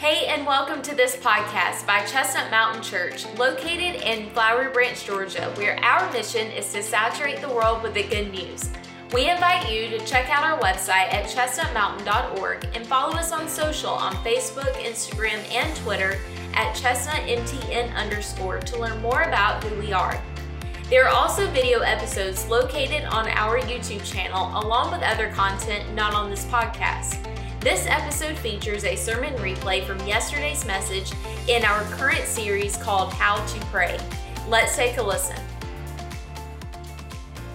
Hey, and welcome to this podcast by Chestnut Mountain Church, located in Flowery Branch, Georgia, where our mission is to saturate the world with the good news. We invite you to check out our website at chestnutmountain.org and follow us on social on Facebook, Instagram, and Twitter at chestnutmtn underscore to learn more about who we are. There are also video episodes located on our YouTube channel, along with other content not on this podcast. This episode features a sermon replay from yesterday's message in our current series called How to Pray. Let's take a listen.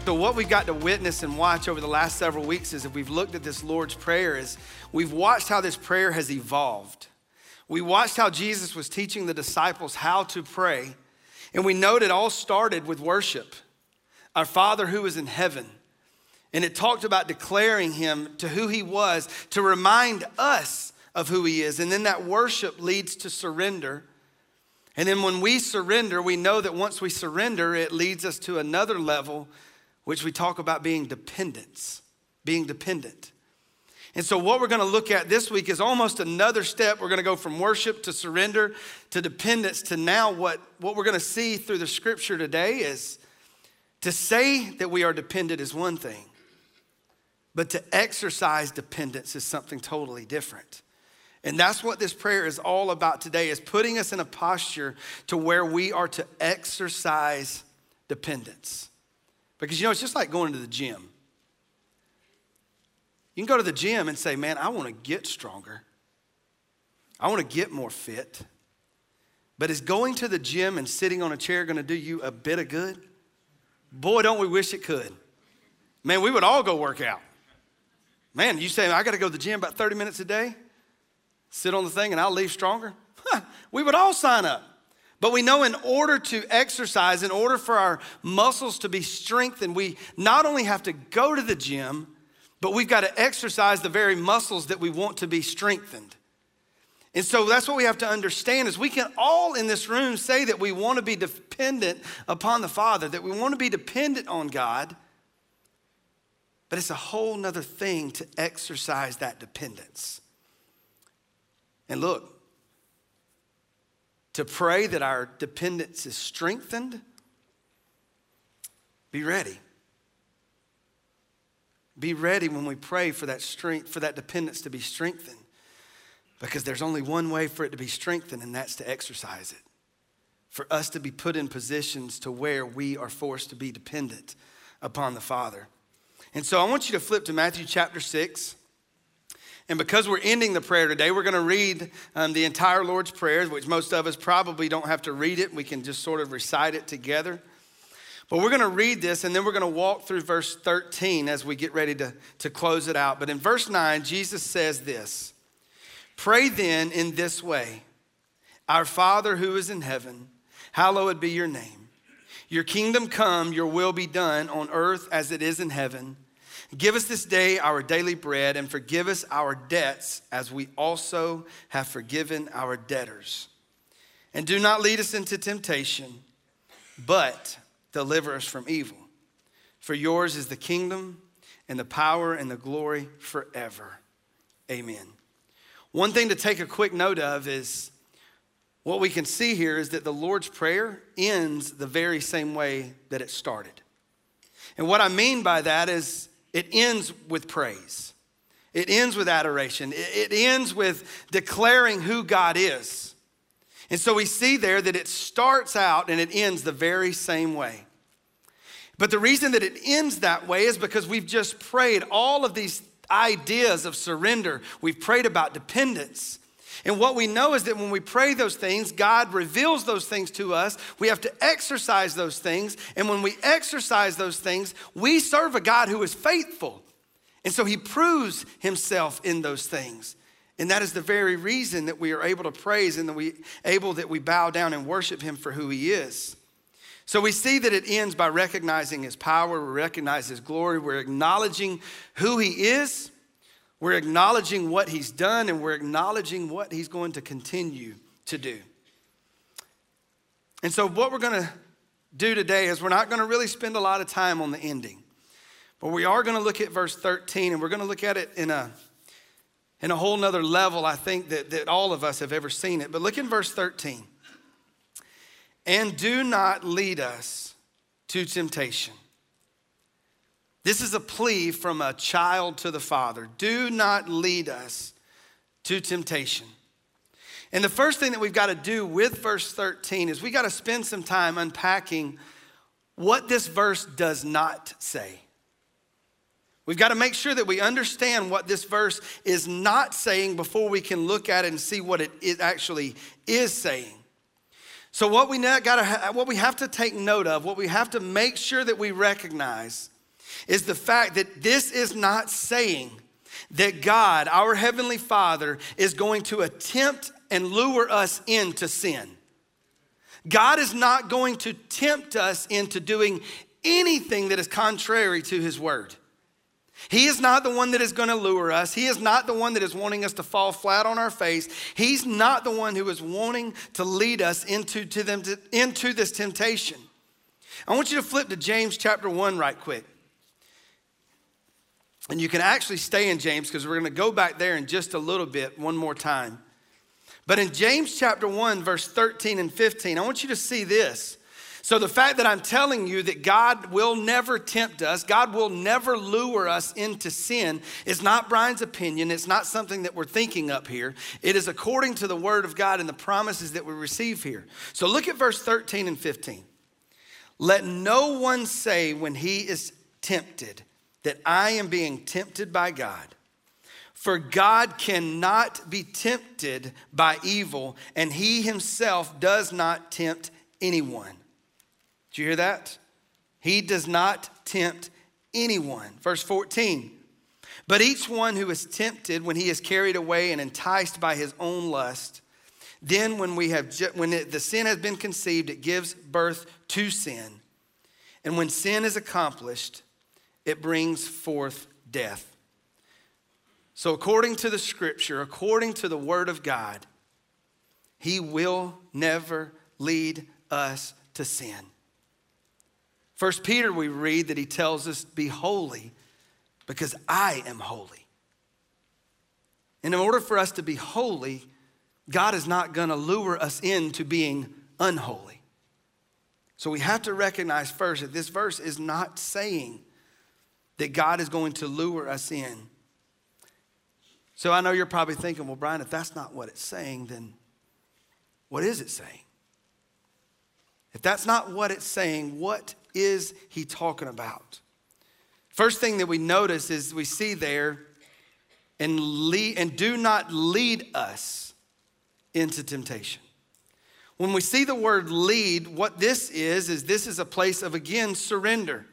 So, what we've got to witness and watch over the last several weeks is if we've looked at this Lord's Prayer, is we've watched how this prayer has evolved. We watched how Jesus was teaching the disciples how to pray, and we it all started with worship. Our Father who is in heaven. And it talked about declaring him to who he was to remind us of who he is. And then that worship leads to surrender. And then when we surrender, we know that once we surrender, it leads us to another level, which we talk about being dependence, being dependent. And so, what we're going to look at this week is almost another step. We're going to go from worship to surrender to dependence to now what, what we're going to see through the scripture today is to say that we are dependent is one thing, but to exercise dependence is something totally different. And that's what this prayer is all about today is putting us in a posture to where we are to exercise dependence. Because you know, it's just like going to the gym. You can go to the gym and say, "Man, I want to get stronger. I want to get more fit." But is going to the gym and sitting on a chair going to do you a bit of good? Boy, don't we wish it could. Man, we would all go work out. Man, you say, I got to go to the gym about 30 minutes a day, sit on the thing, and I'll leave stronger? we would all sign up. But we know in order to exercise, in order for our muscles to be strengthened, we not only have to go to the gym, but we've got to exercise the very muscles that we want to be strengthened. And so that's what we have to understand is we can all in this room say that we want to be dependent upon the Father, that we want to be dependent on God. But it's a whole nother thing to exercise that dependence. And look, to pray that our dependence is strengthened, be ready. Be ready when we pray for that strength, for that dependence to be strengthened. Because there's only one way for it to be strengthened, and that's to exercise it. For us to be put in positions to where we are forced to be dependent upon the Father. And so I want you to flip to Matthew chapter 6. And because we're ending the prayer today, we're going to read um, the entire Lord's Prayer, which most of us probably don't have to read it. We can just sort of recite it together. But we're going to read this and then we're going to walk through verse 13 as we get ready to, to close it out. But in verse 9, Jesus says this Pray then in this way Our Father who is in heaven, hallowed be your name. Your kingdom come, your will be done on earth as it is in heaven. Give us this day our daily bread and forgive us our debts as we also have forgiven our debtors. And do not lead us into temptation, but deliver us from evil. For yours is the kingdom and the power and the glory forever. Amen. One thing to take a quick note of is what we can see here is that the Lord's Prayer ends the very same way that it started. And what I mean by that is it ends with praise. It ends with adoration. It ends with declaring who God is. And so we see there that it starts out and it ends the very same way. But the reason that it ends that way is because we've just prayed all of these ideas of surrender. We've prayed about dependence. And what we know is that when we pray those things, God reveals those things to us. We have to exercise those things. And when we exercise those things, we serve a God who is faithful. And so he proves himself in those things. And that is the very reason that we are able to praise and that we able that we bow down and worship him for who he is. So we see that it ends by recognizing his power, we recognize his glory, we're acknowledging who he is. We're acknowledging what he's done and we're acknowledging what he's going to continue to do. And so, what we're going to do today is we're not going to really spend a lot of time on the ending, but we are going to look at verse 13 and we're going to look at it in a in a whole nother level, I think, that, that all of us have ever seen it. But look in verse 13. And do not lead us to temptation. This is a plea from a child to the father. Do not lead us to temptation. And the first thing that we've got to do with verse 13 is we've got to spend some time unpacking what this verse does not say. We've got to make sure that we understand what this verse is not saying before we can look at it and see what it actually is saying. So what we got to what we have to take note of, what we have to make sure that we recognize is the fact that this is not saying that God, our heavenly Father, is going to attempt and lure us into sin. God is not going to tempt us into doing anything that is contrary to his word. He is not the one that is going to lure us. He is not the one that is wanting us to fall flat on our face. He's not the one who is wanting to lead us into, to them, to, into this temptation. I want you to flip to James chapter 1 right quick. And you can actually stay in James because we're going to go back there in just a little bit, one more time. But in James chapter 1, verse 13 and 15, I want you to see this. So, the fact that I'm telling you that God will never tempt us, God will never lure us into sin, is not Brian's opinion. It's not something that we're thinking up here. It is according to the word of God and the promises that we receive here. So, look at verse 13 and 15. Let no one say when he is tempted that I am being tempted by God. For God cannot be tempted by evil, and he himself does not tempt anyone. Do you hear that? He does not tempt anyone. Verse 14. But each one who is tempted when he is carried away and enticed by his own lust, then when we have when it, the sin has been conceived, it gives birth to sin. And when sin is accomplished, it brings forth death. So, according to the scripture, according to the word of God, he will never lead us to sin. First Peter, we read that he tells us, Be holy because I am holy. And in order for us to be holy, God is not going to lure us into being unholy. So we have to recognize first that this verse is not saying that God is going to lure us in so I know you're probably thinking, well, Brian, if that's not what it's saying, then what is it saying? If that's not what it's saying, what is he talking about? First thing that we notice is we see there, and, lead, and do not lead us into temptation. When we see the word lead, what this is, is this is a place of, again, surrender.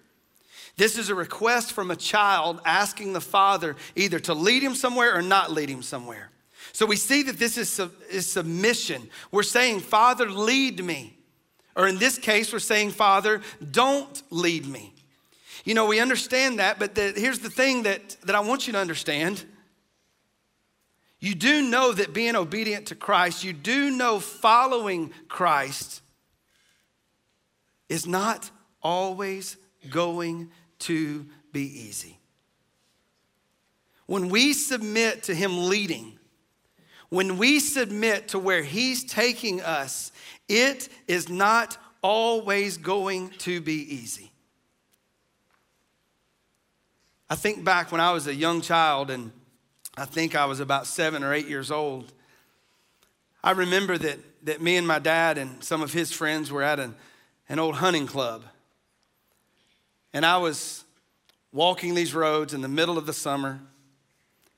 This is a request from a child asking the father either to lead him somewhere or not lead him somewhere. So we see that this is, is submission. We're saying, Father, lead me. Or in this case, we're saying, Father, don't lead me. You know, we understand that, but the, here's the thing that, that I want you to understand. You do know that being obedient to Christ, you do know following Christ is not always going to be easy. When we submit to Him leading, when we submit to where He's taking us, it is not always going to be easy. I think back when I was a young child, and I think I was about seven or eight years old. I remember that, that me and my dad and some of his friends were at an, an old hunting club. And I was walking these roads in the middle of the summer.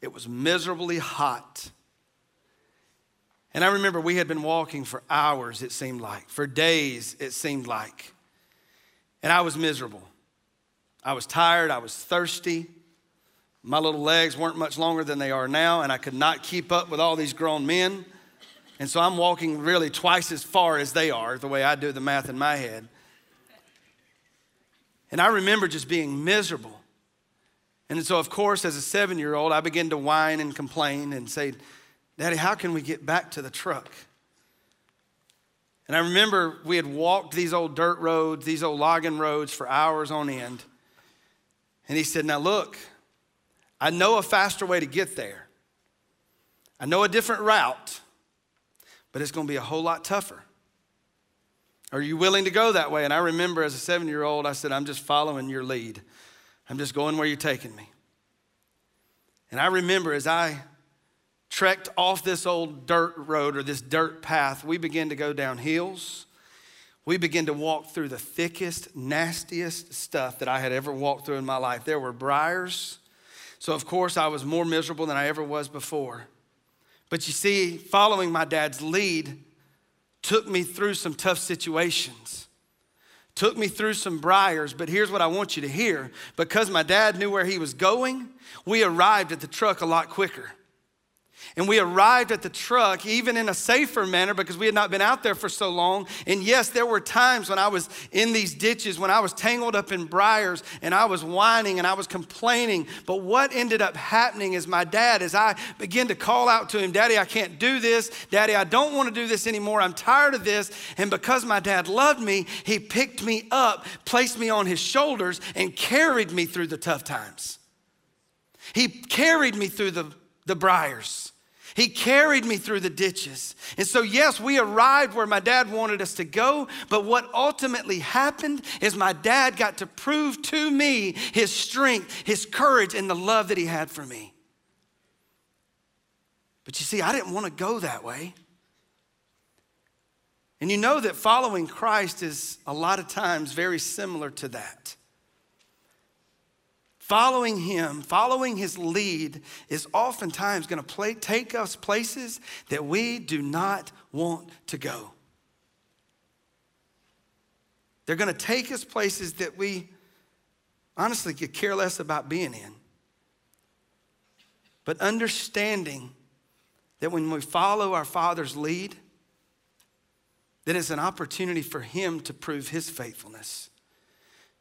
It was miserably hot. And I remember we had been walking for hours, it seemed like, for days, it seemed like. And I was miserable. I was tired, I was thirsty. My little legs weren't much longer than they are now, and I could not keep up with all these grown men. And so I'm walking really twice as far as they are, the way I do the math in my head. And I remember just being miserable. And so, of course, as a seven year old, I began to whine and complain and say, Daddy, how can we get back to the truck? And I remember we had walked these old dirt roads, these old logging roads for hours on end. And he said, Now look, I know a faster way to get there. I know a different route, but it's going to be a whole lot tougher. Are you willing to go that way? And I remember as a seven year old, I said, I'm just following your lead. I'm just going where you're taking me. And I remember as I trekked off this old dirt road or this dirt path, we began to go down hills. We began to walk through the thickest, nastiest stuff that I had ever walked through in my life. There were briars. So, of course, I was more miserable than I ever was before. But you see, following my dad's lead took me through some tough situations, took me through some briars. But here's what I want you to hear because my dad knew where he was going, we arrived at the truck a lot quicker. And we arrived at the truck even in a safer manner because we had not been out there for so long. And yes, there were times when I was in these ditches, when I was tangled up in briars and I was whining and I was complaining. But what ended up happening is my dad, as I began to call out to him, Daddy, I can't do this. Daddy, I don't want to do this anymore. I'm tired of this. And because my dad loved me, he picked me up, placed me on his shoulders, and carried me through the tough times. He carried me through the, the briars. He carried me through the ditches. And so, yes, we arrived where my dad wanted us to go, but what ultimately happened is my dad got to prove to me his strength, his courage, and the love that he had for me. But you see, I didn't want to go that way. And you know that following Christ is a lot of times very similar to that. Following him, following his lead, is oftentimes going to take us places that we do not want to go. They're going to take us places that we honestly could care less about being in. But understanding that when we follow our Father's lead, that it's an opportunity for Him to prove His faithfulness,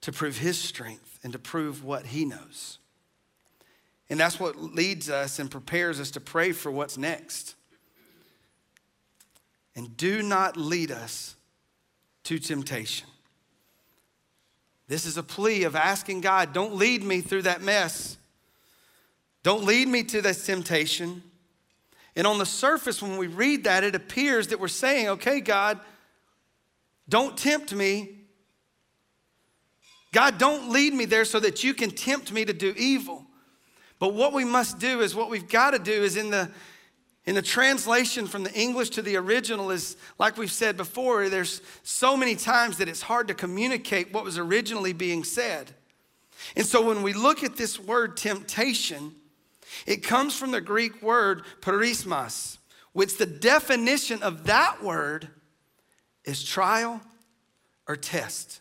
to prove His strength and to prove what He knows. And that's what leads us and prepares us to pray for what's next. And do not lead us to temptation. This is a plea of asking God, don't lead me through that mess. Don't lead me to this temptation. And on the surface, when we read that, it appears that we're saying, okay, God, don't tempt me God, don't lead me there so that you can tempt me to do evil. But what we must do is what we've got to do is in the in the translation from the English to the original is like we've said before, there's so many times that it's hard to communicate what was originally being said. And so when we look at this word temptation, it comes from the Greek word peirasmos, which the definition of that word is trial or test.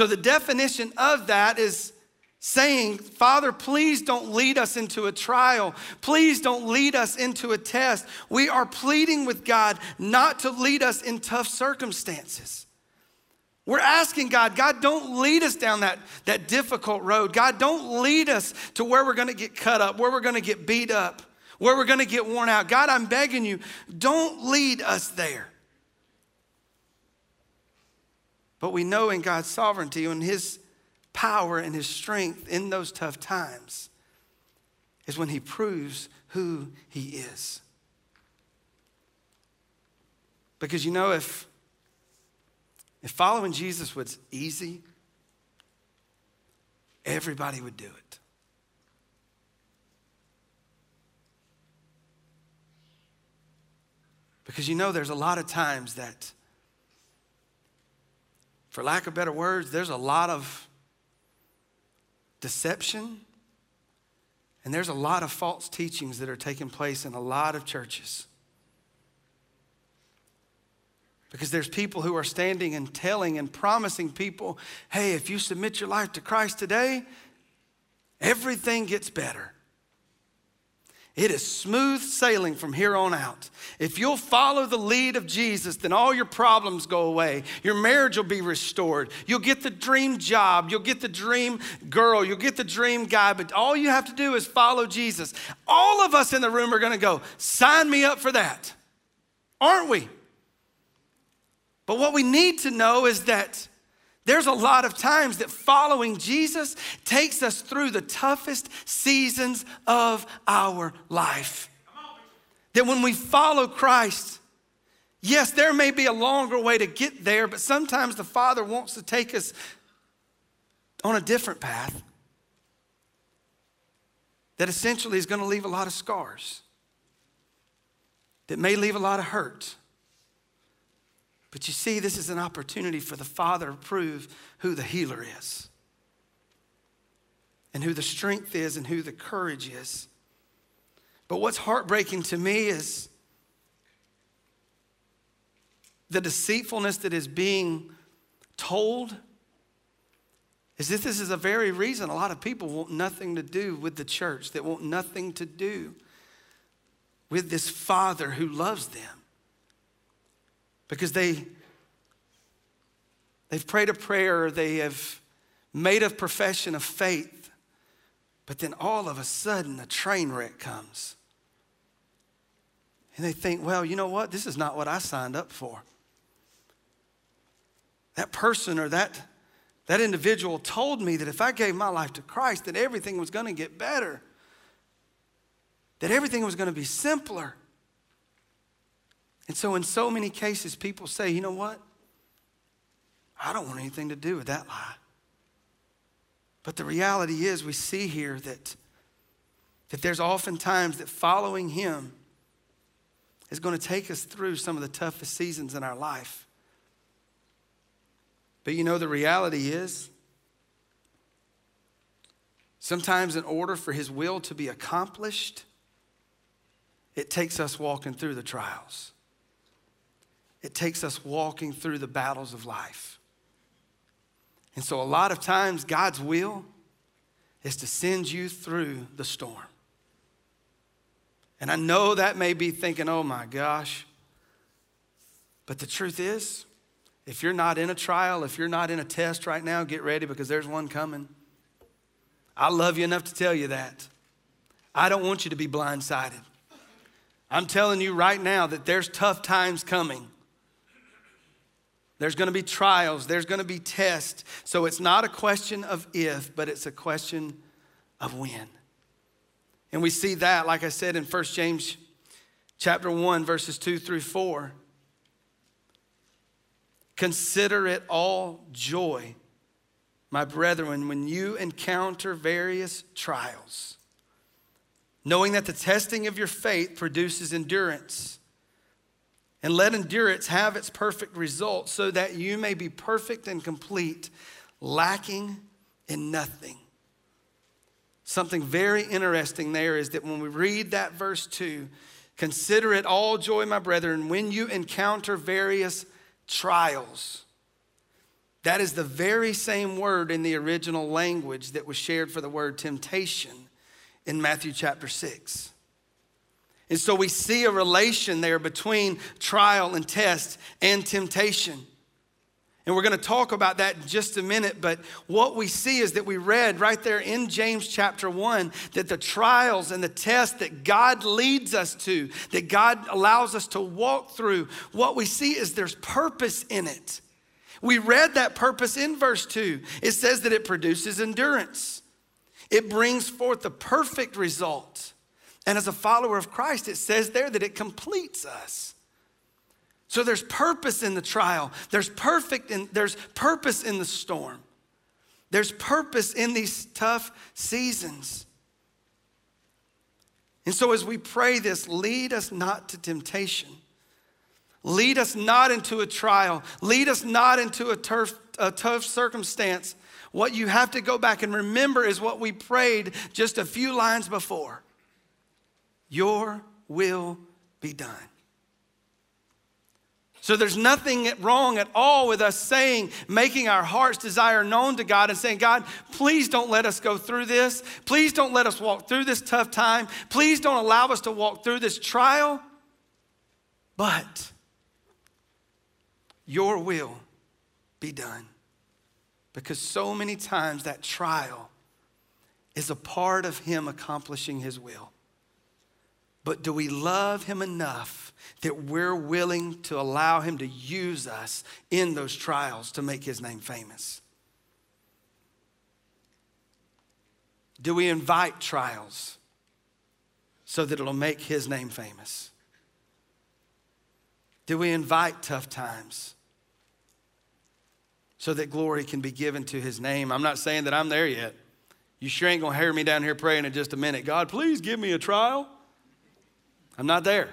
So the definition of that is saying, Father, please don't lead us into a trial. Please don't lead us into a test. We are pleading with God not to lead us in tough circumstances. We're asking God, God, don't lead us down that, that difficult road. God, don't lead us to where we're gonna get cut up, where we're gonna get beat up, where we're gonna get worn out. God, I'm begging you, don't lead us there. But we know in God's sovereignty and His power and His strength in those tough times is when He proves who He is. Because you know, if, if following Jesus was easy, everybody would do it. Because you know, there's a lot of times that for lack of better words, there's a lot of deception and there's a lot of false teachings that are taking place in a lot of churches. Because there's people who are standing and telling and promising people, hey, if you submit your life to Christ today, everything gets better. It is smooth sailing from here on out. If you'll follow the lead of Jesus, then all your problems go away. Your marriage will be restored. You'll get the dream job. You'll get the dream girl. You'll get the dream guy. But all you have to do is follow Jesus. All of us in the room are going to go, sign me up for that. Aren't we? But what we need to know is that There's a lot of times that following Jesus takes us through the toughest seasons of our life. That when we follow Christ, yes, there may be a longer way to get there, but sometimes the Father wants to take us on a different path that essentially is going to leave a lot of scars, that may leave a lot of hurt but you see, this is an opportunity for the Father to prove who the healer is, and who the strength is, and who the courage is. But what's heartbreaking to me is the deceitfulness that is being told is that this is a very reason a lot of people want nothing to do with the church, that want nothing to do with this Father who loves them because they they've prayed a prayer, they have made a profession of faith, but then all of a sudden a train wreck comes. And they think, well, you know what? This is not what I signed up for. That person or that, that individual told me that if I gave my life to Christ, that everything was going to get better, that everything was going to be simpler. And so, in so many cases, people say, you know what? I don't want anything to do with that lie. But the reality is, we see here that, that there's often times that following Him is going to take us through some of the toughest seasons in our life. But you know, the reality is, sometimes in order for His will to be accomplished, it takes us walking through the trials. It takes us walking through the battles of life. And so, a lot of times, God's will is to send you through the storm. And I know that may be thinking, oh my gosh. But the truth is, if you're not in a trial, if you're not in a test right now, get ready because there's one coming. I love you enough to tell you that. I don't want you to be blindsided. I'm telling you right now that there's tough times coming. There's going to be trials, there's going to be tests. So it's not a question of if, but it's a question of when. And we see that, like I said in 1 James chapter 1, verses 2 through 4. Consider it all joy, my brethren, when you encounter various trials, knowing that the testing of your faith produces endurance. And let endurance have its perfect result, so that you may be perfect and complete, lacking in nothing. Something very interesting there is that when we read that verse 2, consider it all joy, my brethren, when you encounter various trials. That is the very same word in the original language that was shared for the word temptation in Matthew chapter 6. And so we see a relation there between trial and test and temptation. And we're going to talk about that in just a minute. But what we see is that we read right there in James chapter 1 that the trials and the tests that God leads us to, that God allows us to walk through, what we see is there's purpose in it. We read that purpose in verse 2. It says that it produces endurance, it brings forth the perfect result. And as a follower of Christ, it says there that it completes us. So there's purpose in the trial. There's perfect in, there's purpose in the storm. There's purpose in these tough seasons. And so as we pray this, lead us not to temptation. Lead us not into a trial. Lead us not into a, turf, a tough circumstance. What you have to go back and remember is what we prayed just a few lines before. Your will be done. So there's nothing wrong at all with us saying, making our heart's desire known to God and saying, God, please don't let us go through this. Please don't let us walk through this tough time. Please don't allow us to walk through this trial. But your will be done. Because so many times that trial is a part of Him accomplishing His will. But do we love him enough that we're willing to allow Him to use us in those trials to make His name famous? Do we invite trials so that it'll make His name famous? Do we invite tough times so that glory can be given to His name? I'm not saying that I'm there yet. You sure ain't gonna hear me down here praying in just a minute. God, please give me a trial. I'm not there.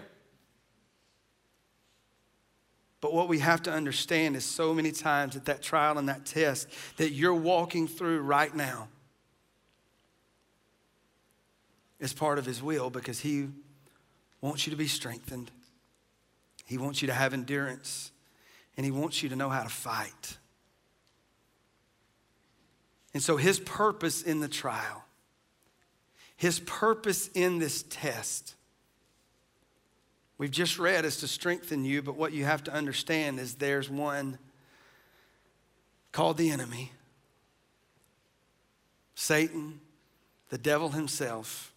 But what we have to understand is so many times that that trial and that test that you're walking through right now is part of His will because He wants you to be strengthened. He wants you to have endurance and He wants you to know how to fight. And so, His purpose in the trial, His purpose in this test, we've just read is to strengthen you, but what you have to understand is there's one called the enemy, Satan, the devil himself.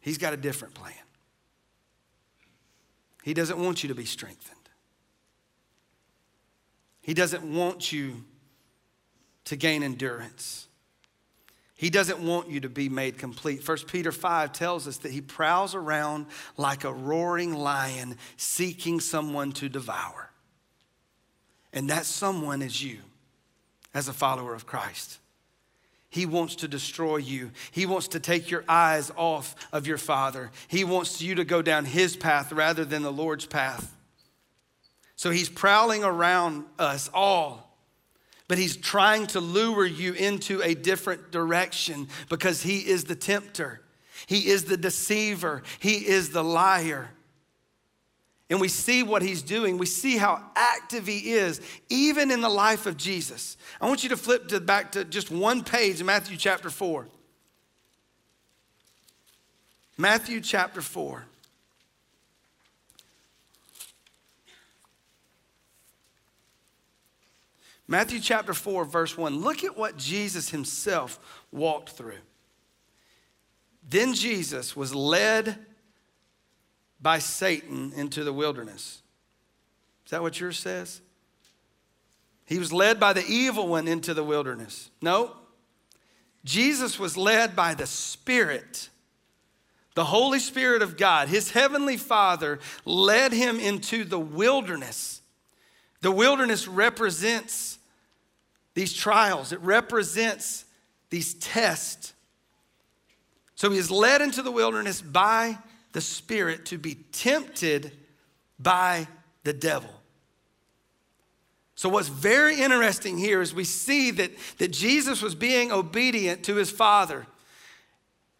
He's got a different plan. He doesn't want you to be strengthened. He doesn't want you to gain endurance. He doesn't want you to be made complete. 1 Peter 5 tells us that he prowls around like a roaring lion seeking someone to devour. And that someone is you as a follower of Christ. He wants to destroy you. He wants to take your eyes off of your Father. He wants you to go down His path rather than the Lord's path. So He's prowling around us all, but He's trying to lure you into a different direction because He is the tempter, He is the deceiver, He is the liar and we see what he's doing. We see how active he is, even in the life of Jesus. I want you to flip to back to just one page in Matthew chapter 4. Matthew chapter 4. Matthew chapter 4, verse 1. Look at what Jesus himself walked through. Then Jesus was led by Satan into the wilderness. Is that what yours says? He was led by the evil one into the wilderness. No. Jesus was led by the Spirit. The Holy Spirit of God, his heavenly Father, led him into the wilderness. The wilderness represents these trials, it represents these tests. So he is led into the wilderness by the Spirit to be tempted by the devil. So, what's very interesting here is we see that, that Jesus was being obedient to his Father.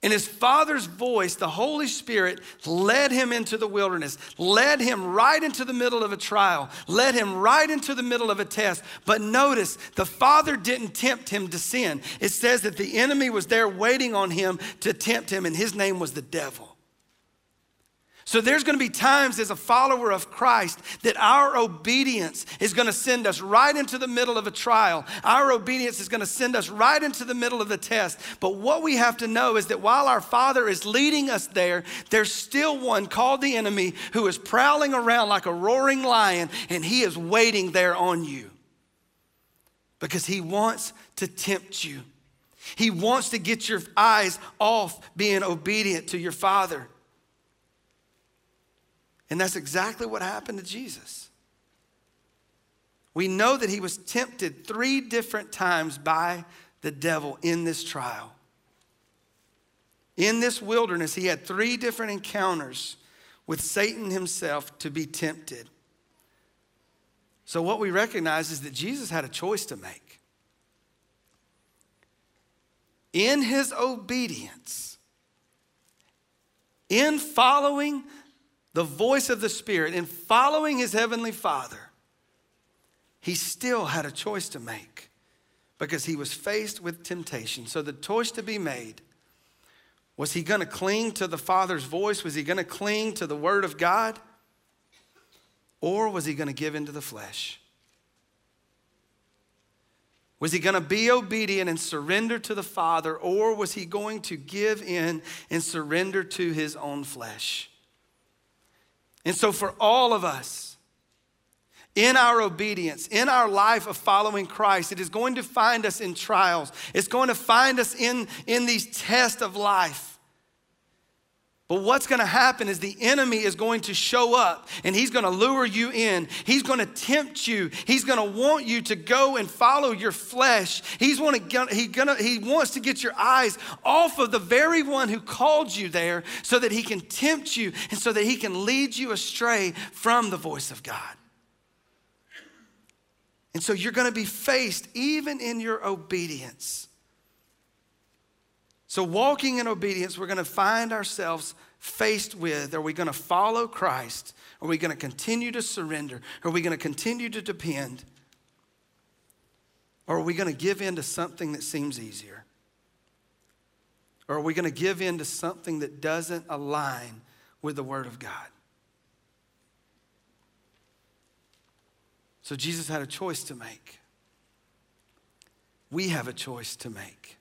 And his Father's voice, the Holy Spirit, led him into the wilderness, led him right into the middle of a trial, led him right into the middle of a test. But notice, the Father didn't tempt him to sin. It says that the enemy was there waiting on him to tempt him, and his name was the devil. So there's going to be times as a follower of Christ that our obedience is going to send us right into the middle of a trial. Our obedience is going to send us right into the middle of the test. But what we have to know is that while our Father is leading us there, there's still one called the enemy who is prowling around like a roaring lion and he is waiting there on you because he wants to tempt you. He wants to get your eyes off being obedient to your Father. And that's exactly what happened to Jesus. We know that he was tempted three different times by the devil in this trial. In this wilderness, he had three different encounters with Satan himself to be tempted. So, what we recognize is that Jesus had a choice to make. In his obedience, in following the voice of the Spirit, in following his heavenly Father, he still had a choice to make because he was faced with temptation. So the choice to be made was he going to cling to the Father's voice? Was he going to cling to the Word of God? Or was he going to give into the flesh? Was he going to be obedient and surrender to the Father, or was he going to give in and surrender to his own flesh? And so, for all of us, in our obedience, in our life of following Christ, it is going to find us in trials. It's going to find us in, in these tests of life. But what's going to happen is the enemy is going to show up and he's going to lure you in. He's going to tempt you. He's going to want you to go and follow your flesh. He's want to, he, gonna, he wants to get your eyes off of the very one who called you there so that he can tempt you and so that he can lead you astray from the voice of God. And so you're going to be faced even in your obedience so, walking in obedience, we're going to find ourselves faced with are we going to follow Christ? Are we going to continue to surrender? Are we going to continue to depend? Or are we going to give in to something that seems easier? Or are we going to give in to something that doesn't align with the Word of God? So Jesus had a choice to make. We have a choice to make.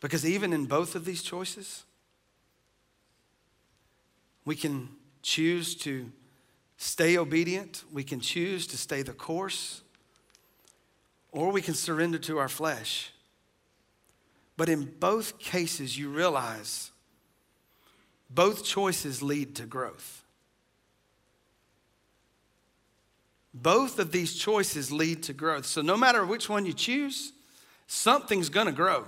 Because even in both of these choices, we can choose to stay obedient, we can choose to stay the course, or we can surrender to our flesh. But in both cases, you realize both choices lead to growth. Both of these choices lead to growth. So no matter which one you choose, something's gonna grow.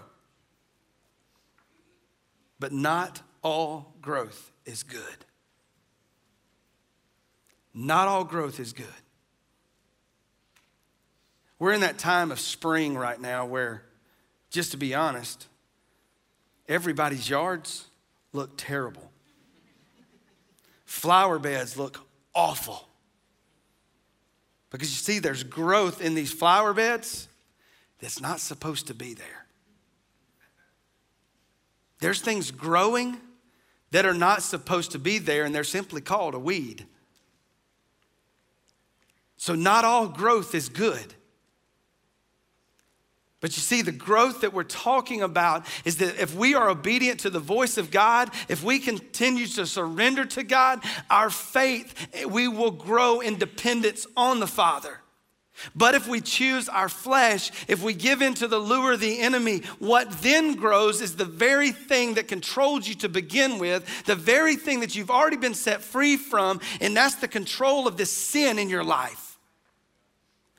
But not all growth is good. Not all growth is good. We're in that time of spring right now where, just to be honest, everybody's yards look terrible. Flower beds look awful. Because you see, there's growth in these flower beds that's not supposed to be there. There's things growing that are not supposed to be there, and they're simply called a weed. So, not all growth is good. But you see, the growth that we're talking about is that if we are obedient to the voice of God, if we continue to surrender to God, our faith, we will grow in dependence on the Father. But if we choose our flesh, if we give in to the lure of the enemy, what then grows is the very thing that controlled you to begin with, the very thing that you've already been set free from, and that's the control of this sin in your life.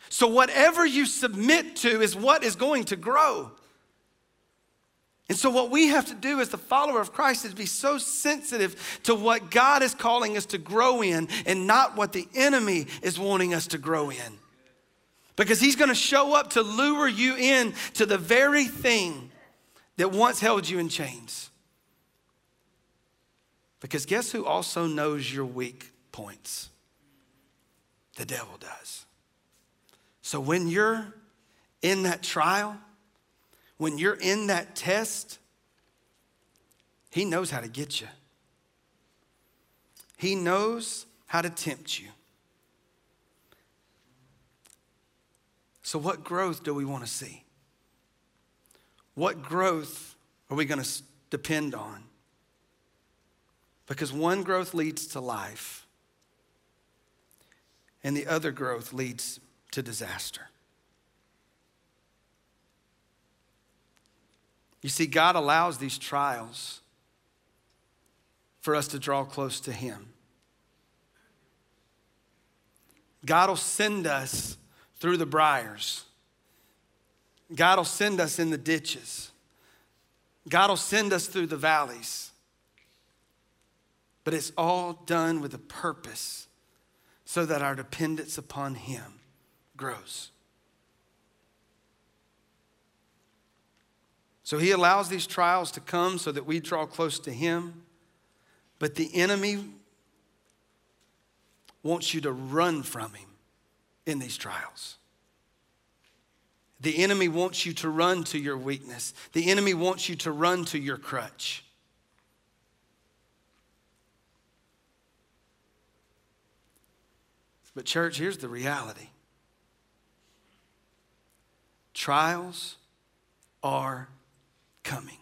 So, whatever you submit to is what is going to grow. And so, what we have to do as the follower of Christ is be so sensitive to what God is calling us to grow in and not what the enemy is wanting us to grow in because he's going to show up to lure you in to the very thing that once held you in chains. Because guess who also knows your weak points? The devil does. So when you're in that trial, when you're in that test, he knows how to get you. He knows how to tempt you. So, what growth do we want to see? What growth are we going to depend on? Because one growth leads to life, and the other growth leads to disaster. You see, God allows these trials for us to draw close to Him. God will send us through the briars. God will send us in the ditches. God will send us through the valleys. But it's all done with a purpose so that our dependence upon Him grows. So He allows these trials to come so that we draw close to Him. But the enemy wants you to run from Him in these trials. The enemy wants you to run to your weakness. The enemy wants you to run to your crutch. But, church, here's the reality trials are coming.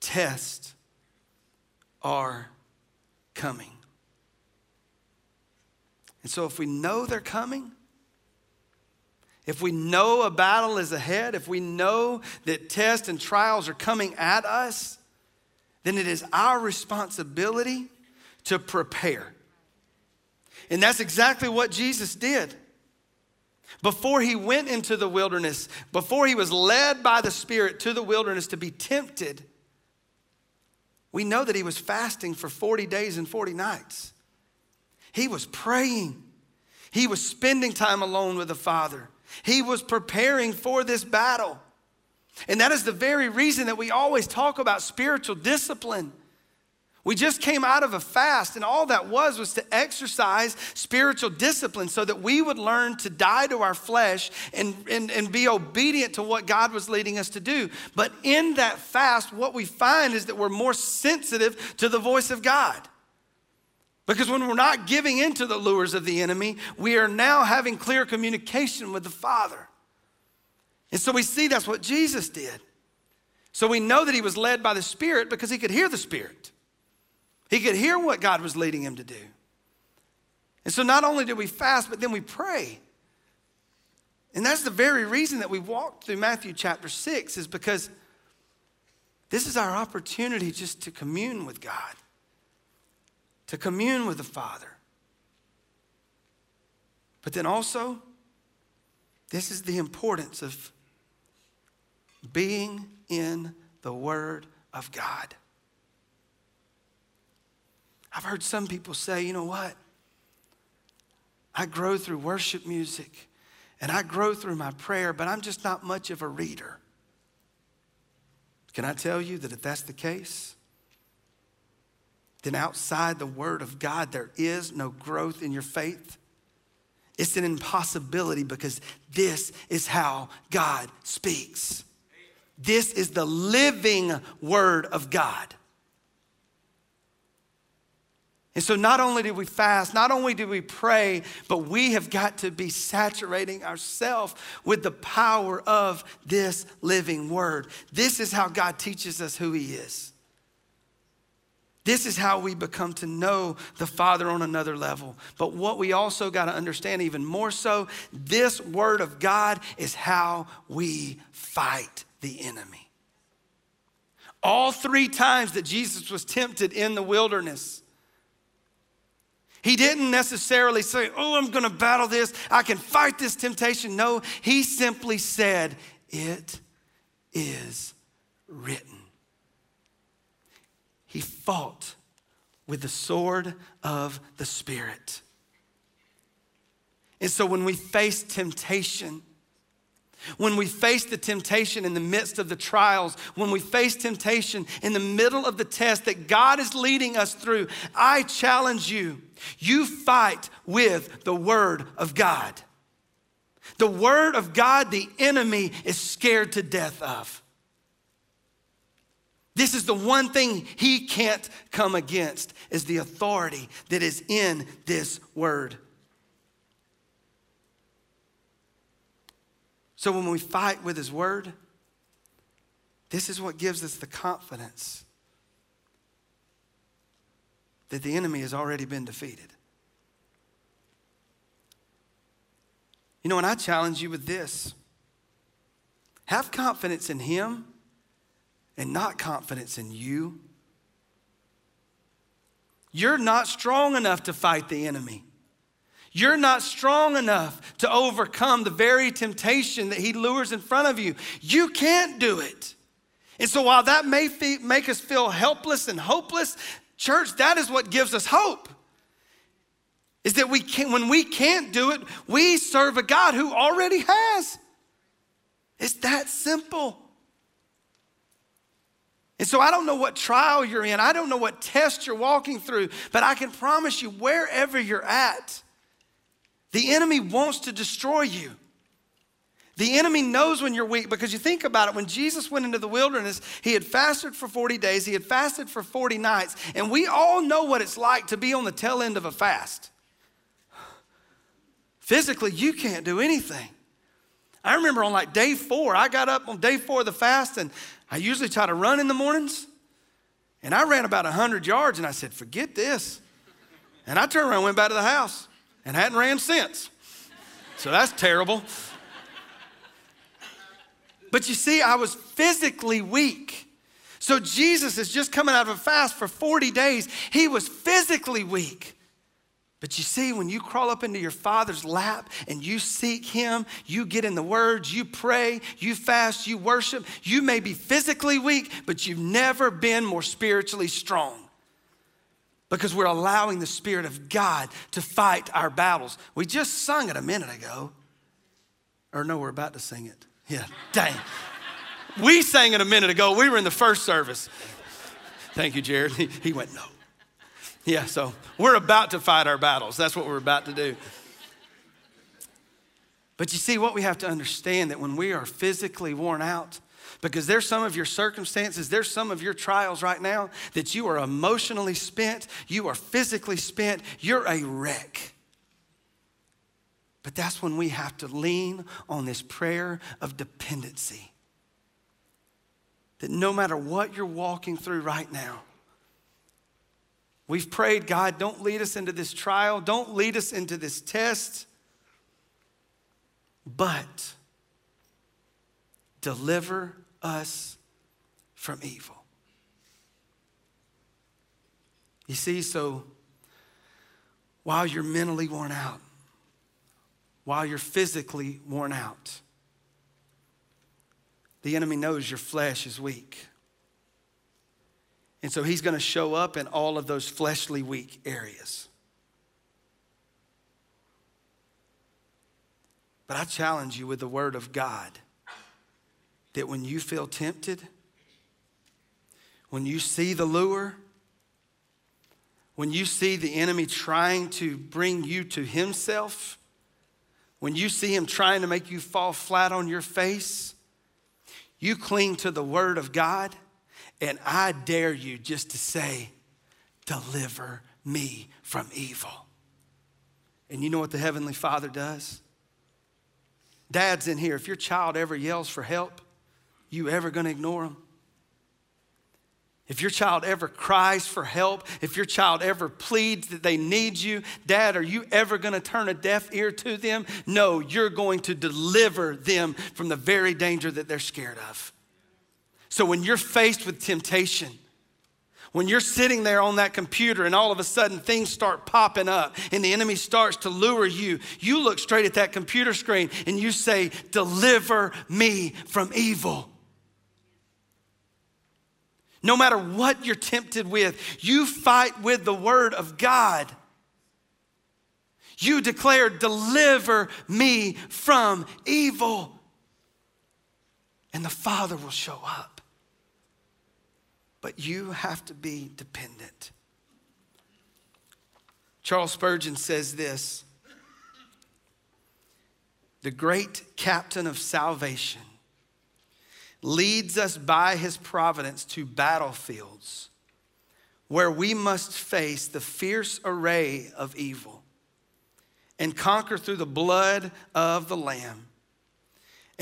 tests are coming. And so, if we know they're coming, if we know a battle is ahead, if we know that tests and trials are coming at us, then it is our responsibility to prepare. And that's exactly what Jesus did. Before he went into the wilderness, before he was led by the Spirit to the wilderness to be tempted, we know that he was fasting for 40 days and 40 nights. He was praying. He was spending time alone with the Father. He was preparing for this battle. And that is the very reason that we always talk about spiritual discipline. We just came out of a fast, and all that was was to exercise spiritual discipline so that we would learn to die to our flesh and, and, and be obedient to what God was leading us to do. But in that fast, what we find is that we're more sensitive to the voice of God. Because when we're not giving into the lures of the enemy, we are now having clear communication with the Father. And so we see that's what Jesus did. So we know that he was led by the Spirit because he could hear the Spirit. He could hear what God was leading him to do. And so not only did we fast, but then we pray. And that's the very reason that we walked through Matthew chapter 6 is because this is our opportunity just to commune with God to commune with the Father. But then also, this is the importance of being in the Word of God. I've heard some people say, you know what? I grow through worship music and I grow through my prayer, but I'm just not much of a reader. Can I tell you that if that's the case, then outside the Word of God, there is no growth in your faith. It's an impossibility because this is how God speaks. This is the living Word of God. And so, not only do we fast, not only do we pray, but we have got to be saturating ourselves with the power of this living Word. This is how God teaches us who He is. This is how we become to know the Father on another level. But what we also got to understand, even more so, this Word of God is how we fight the enemy. All three times that Jesus was tempted in the wilderness, he didn't necessarily say, Oh, I'm going to battle this. I can fight this temptation. No, he simply said, It is written he fought with the sword of the Spirit. And so when we face temptation, when we face the temptation in the midst of the trials, when we face temptation in the middle of the test that God is leading us through, I challenge you, you fight with the Word of God. The Word of God, the enemy is scared to death of. This is the one thing he can't come against is the authority that is in this word. So when we fight with his word, this is what gives us the confidence that the enemy has already been defeated. You know, and I challenge you with this have confidence in him and not confidence in you. You're not strong enough to fight the enemy. You're not strong enough to overcome the very temptation that he lures in front of you. You can't do it. And so, while that may make us feel helpless and hopeless, church, that is what gives us hope. Is that we can, when we can't do it, we serve a God who already has. It's that simple. And so I don't know what trial you're in, I don't know what test you're walking through, but I can promise you, wherever you're at, the enemy wants to destroy you. The enemy knows when you're weak because you think about it. When Jesus went into the wilderness, he had fasted for 40 days, he had fasted for 40 nights, and we all know what it's like to be on the tail end of a fast. Physically, you can't do anything. I remember on like day four, I got up on day four of the fast and I usually try to run in the mornings And I ran about 100 yards and I said, forget this. And I turned around and went back to the house and hadn't ran since. So that's terrible. But you see, I was physically weak. So Jesus is just coming out of a fast for 40 days. He was physically weak. But you see, when you crawl up into your father's lap and you seek him, you get in the words, you pray, you fast, you worship, you may be physically weak, but you've never been more spiritually strong because we're allowing the Spirit of God to fight our battles. We just sung it a minute ago. Or no, we're about to sing it. Yeah, dang. we sang it a minute ago. We were in the first service. Thank you, Jared. He, he went, no. Yeah, so we're about to fight our battles. That's what we're about to do. But you see, what we have to understand that when we are physically worn out, because there's some of your circumstances, there's some of your trials right now that you are emotionally spent, you are physically spent, you're a wreck. But that's when we have to lean on this prayer of dependency. That no matter what you're walking through right now, We've prayed, God, don't lead us into this trial, don't lead us into this test, but deliver us from evil. You see, so while you're mentally worn out, while you're physically worn out, the enemy knows your flesh is weak. And so he's going to show up in all of those fleshly weak areas. But I challenge you with the word of God that when you feel tempted, when you see the lure, when you see the enemy trying to bring you to himself, when you see him trying to make you fall flat on your face, you cling to the word of God and I dare you just to say, Deliver me from evil. And you know what the Heavenly Father does? Dads in here, if your child ever yells for help, you ever gonna ignore them? If your child ever cries for help, if your child ever pleads that they need you, Dad, are you ever going to turn a deaf ear to them? No, you're going to deliver them from the very danger that they're scared of. So when you're faced with temptation, when you're sitting there on that computer and all of a sudden things start popping up and the enemy starts to lure you, you look straight at that computer screen and you say, Deliver me from evil. No matter what you're tempted with, you fight with the word of God. You declare, Deliver me from evil. And the Father will show up but you have to be dependent. Charles Spurgeon says this The great captain of salvation leads us by his providence to battlefields where we must face the fierce array of evil and conquer through the blood of the Lamb.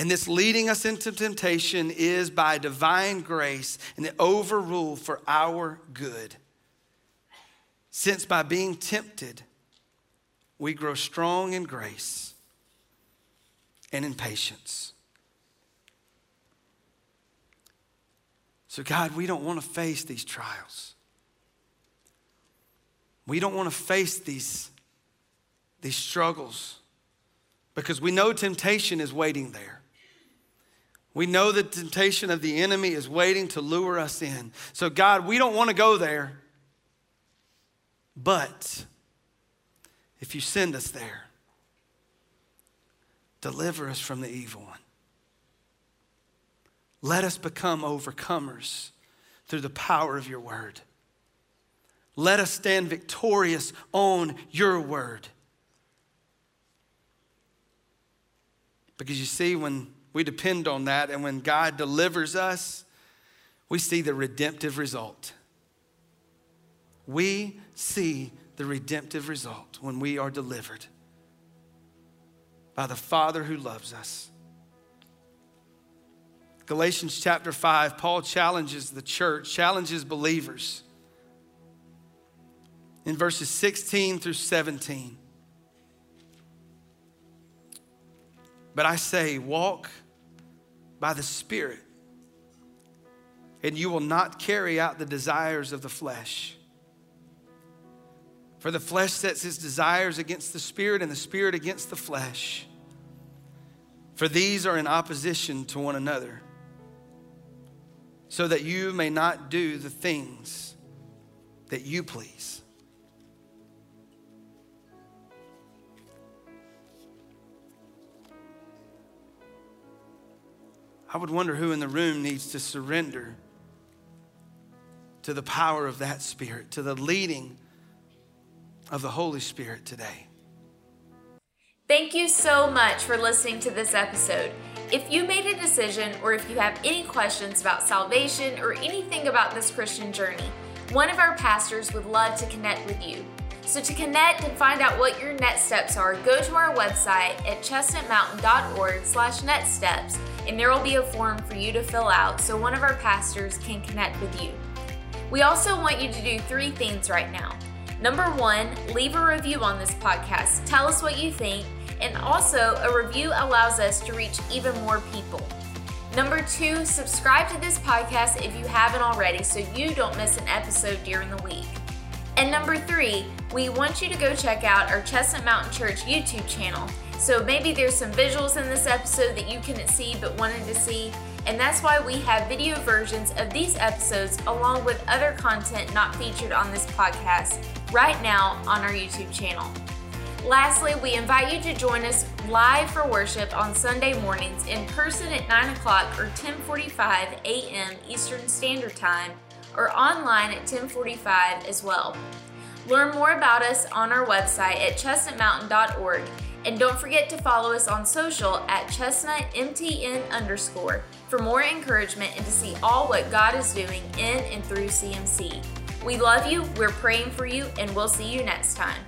And this leading us into temptation is by divine grace and the overrule for our good. Since by being tempted, we grow strong in grace and in patience. So, God, we don't want to face these trials. We don't want to face these, these struggles because we know temptation is waiting there. We know the temptation of the enemy is waiting to lure us in. So, God, we don't want to go there. But if you send us there, deliver us from the evil one. Let us become overcomers through the power of your word. Let us stand victorious on your word. Because you see, when we depend on that. And when God delivers us, we see the redemptive result. We see the redemptive result when we are delivered by the Father who loves us. Galatians chapter 5, Paul challenges the church, challenges believers in verses 16 through 17. But I say, walk by the Spirit, and you will not carry out the desires of the flesh. For the flesh sets his desires against the Spirit, and the Spirit against the flesh. For these are in opposition to one another so that you may not do the things that you please. I would wonder who in the room needs to surrender to the power of that Spirit, to the leading of the Holy Spirit today. Thank you so much for listening to this episode. If you made a decision or if you have any questions about salvation or anything about this Christian journey, one of our pastors would love to connect with you. So to connect and find out what your next steps are, go to our website at chestnutmountain.org slash next steps and there will be a form for you to fill out so one of our pastors can connect with you. We also want you to do three things right now. Number one, leave a review on this podcast. Tell us what you think and also, a review allows us to reach even more people. Number two, subscribe to this podcast if you haven't already so you don't miss an episode during the week. And number three, we want you to go check out our Chestnut Mountain Church YouTube channel. So maybe there's some visuals in this episode that you couldn't see but wanted to see, and that's why we have video versions of these episodes along with other content not featured on this podcast right now on our YouTube channel. Lastly, we invite you to join us live for worship on Sunday mornings in person at 9 o'clock or 10:45 a.m. Eastern Standard Time, or online at 10:45 as well. Learn more about us on our website at chestnutmountain.org, and don't forget to follow us on social at chestnutmtn underscore for more encouragement and to see all what God is doing in and through CMC. We love you, we're praying for you, and we'll see you next time.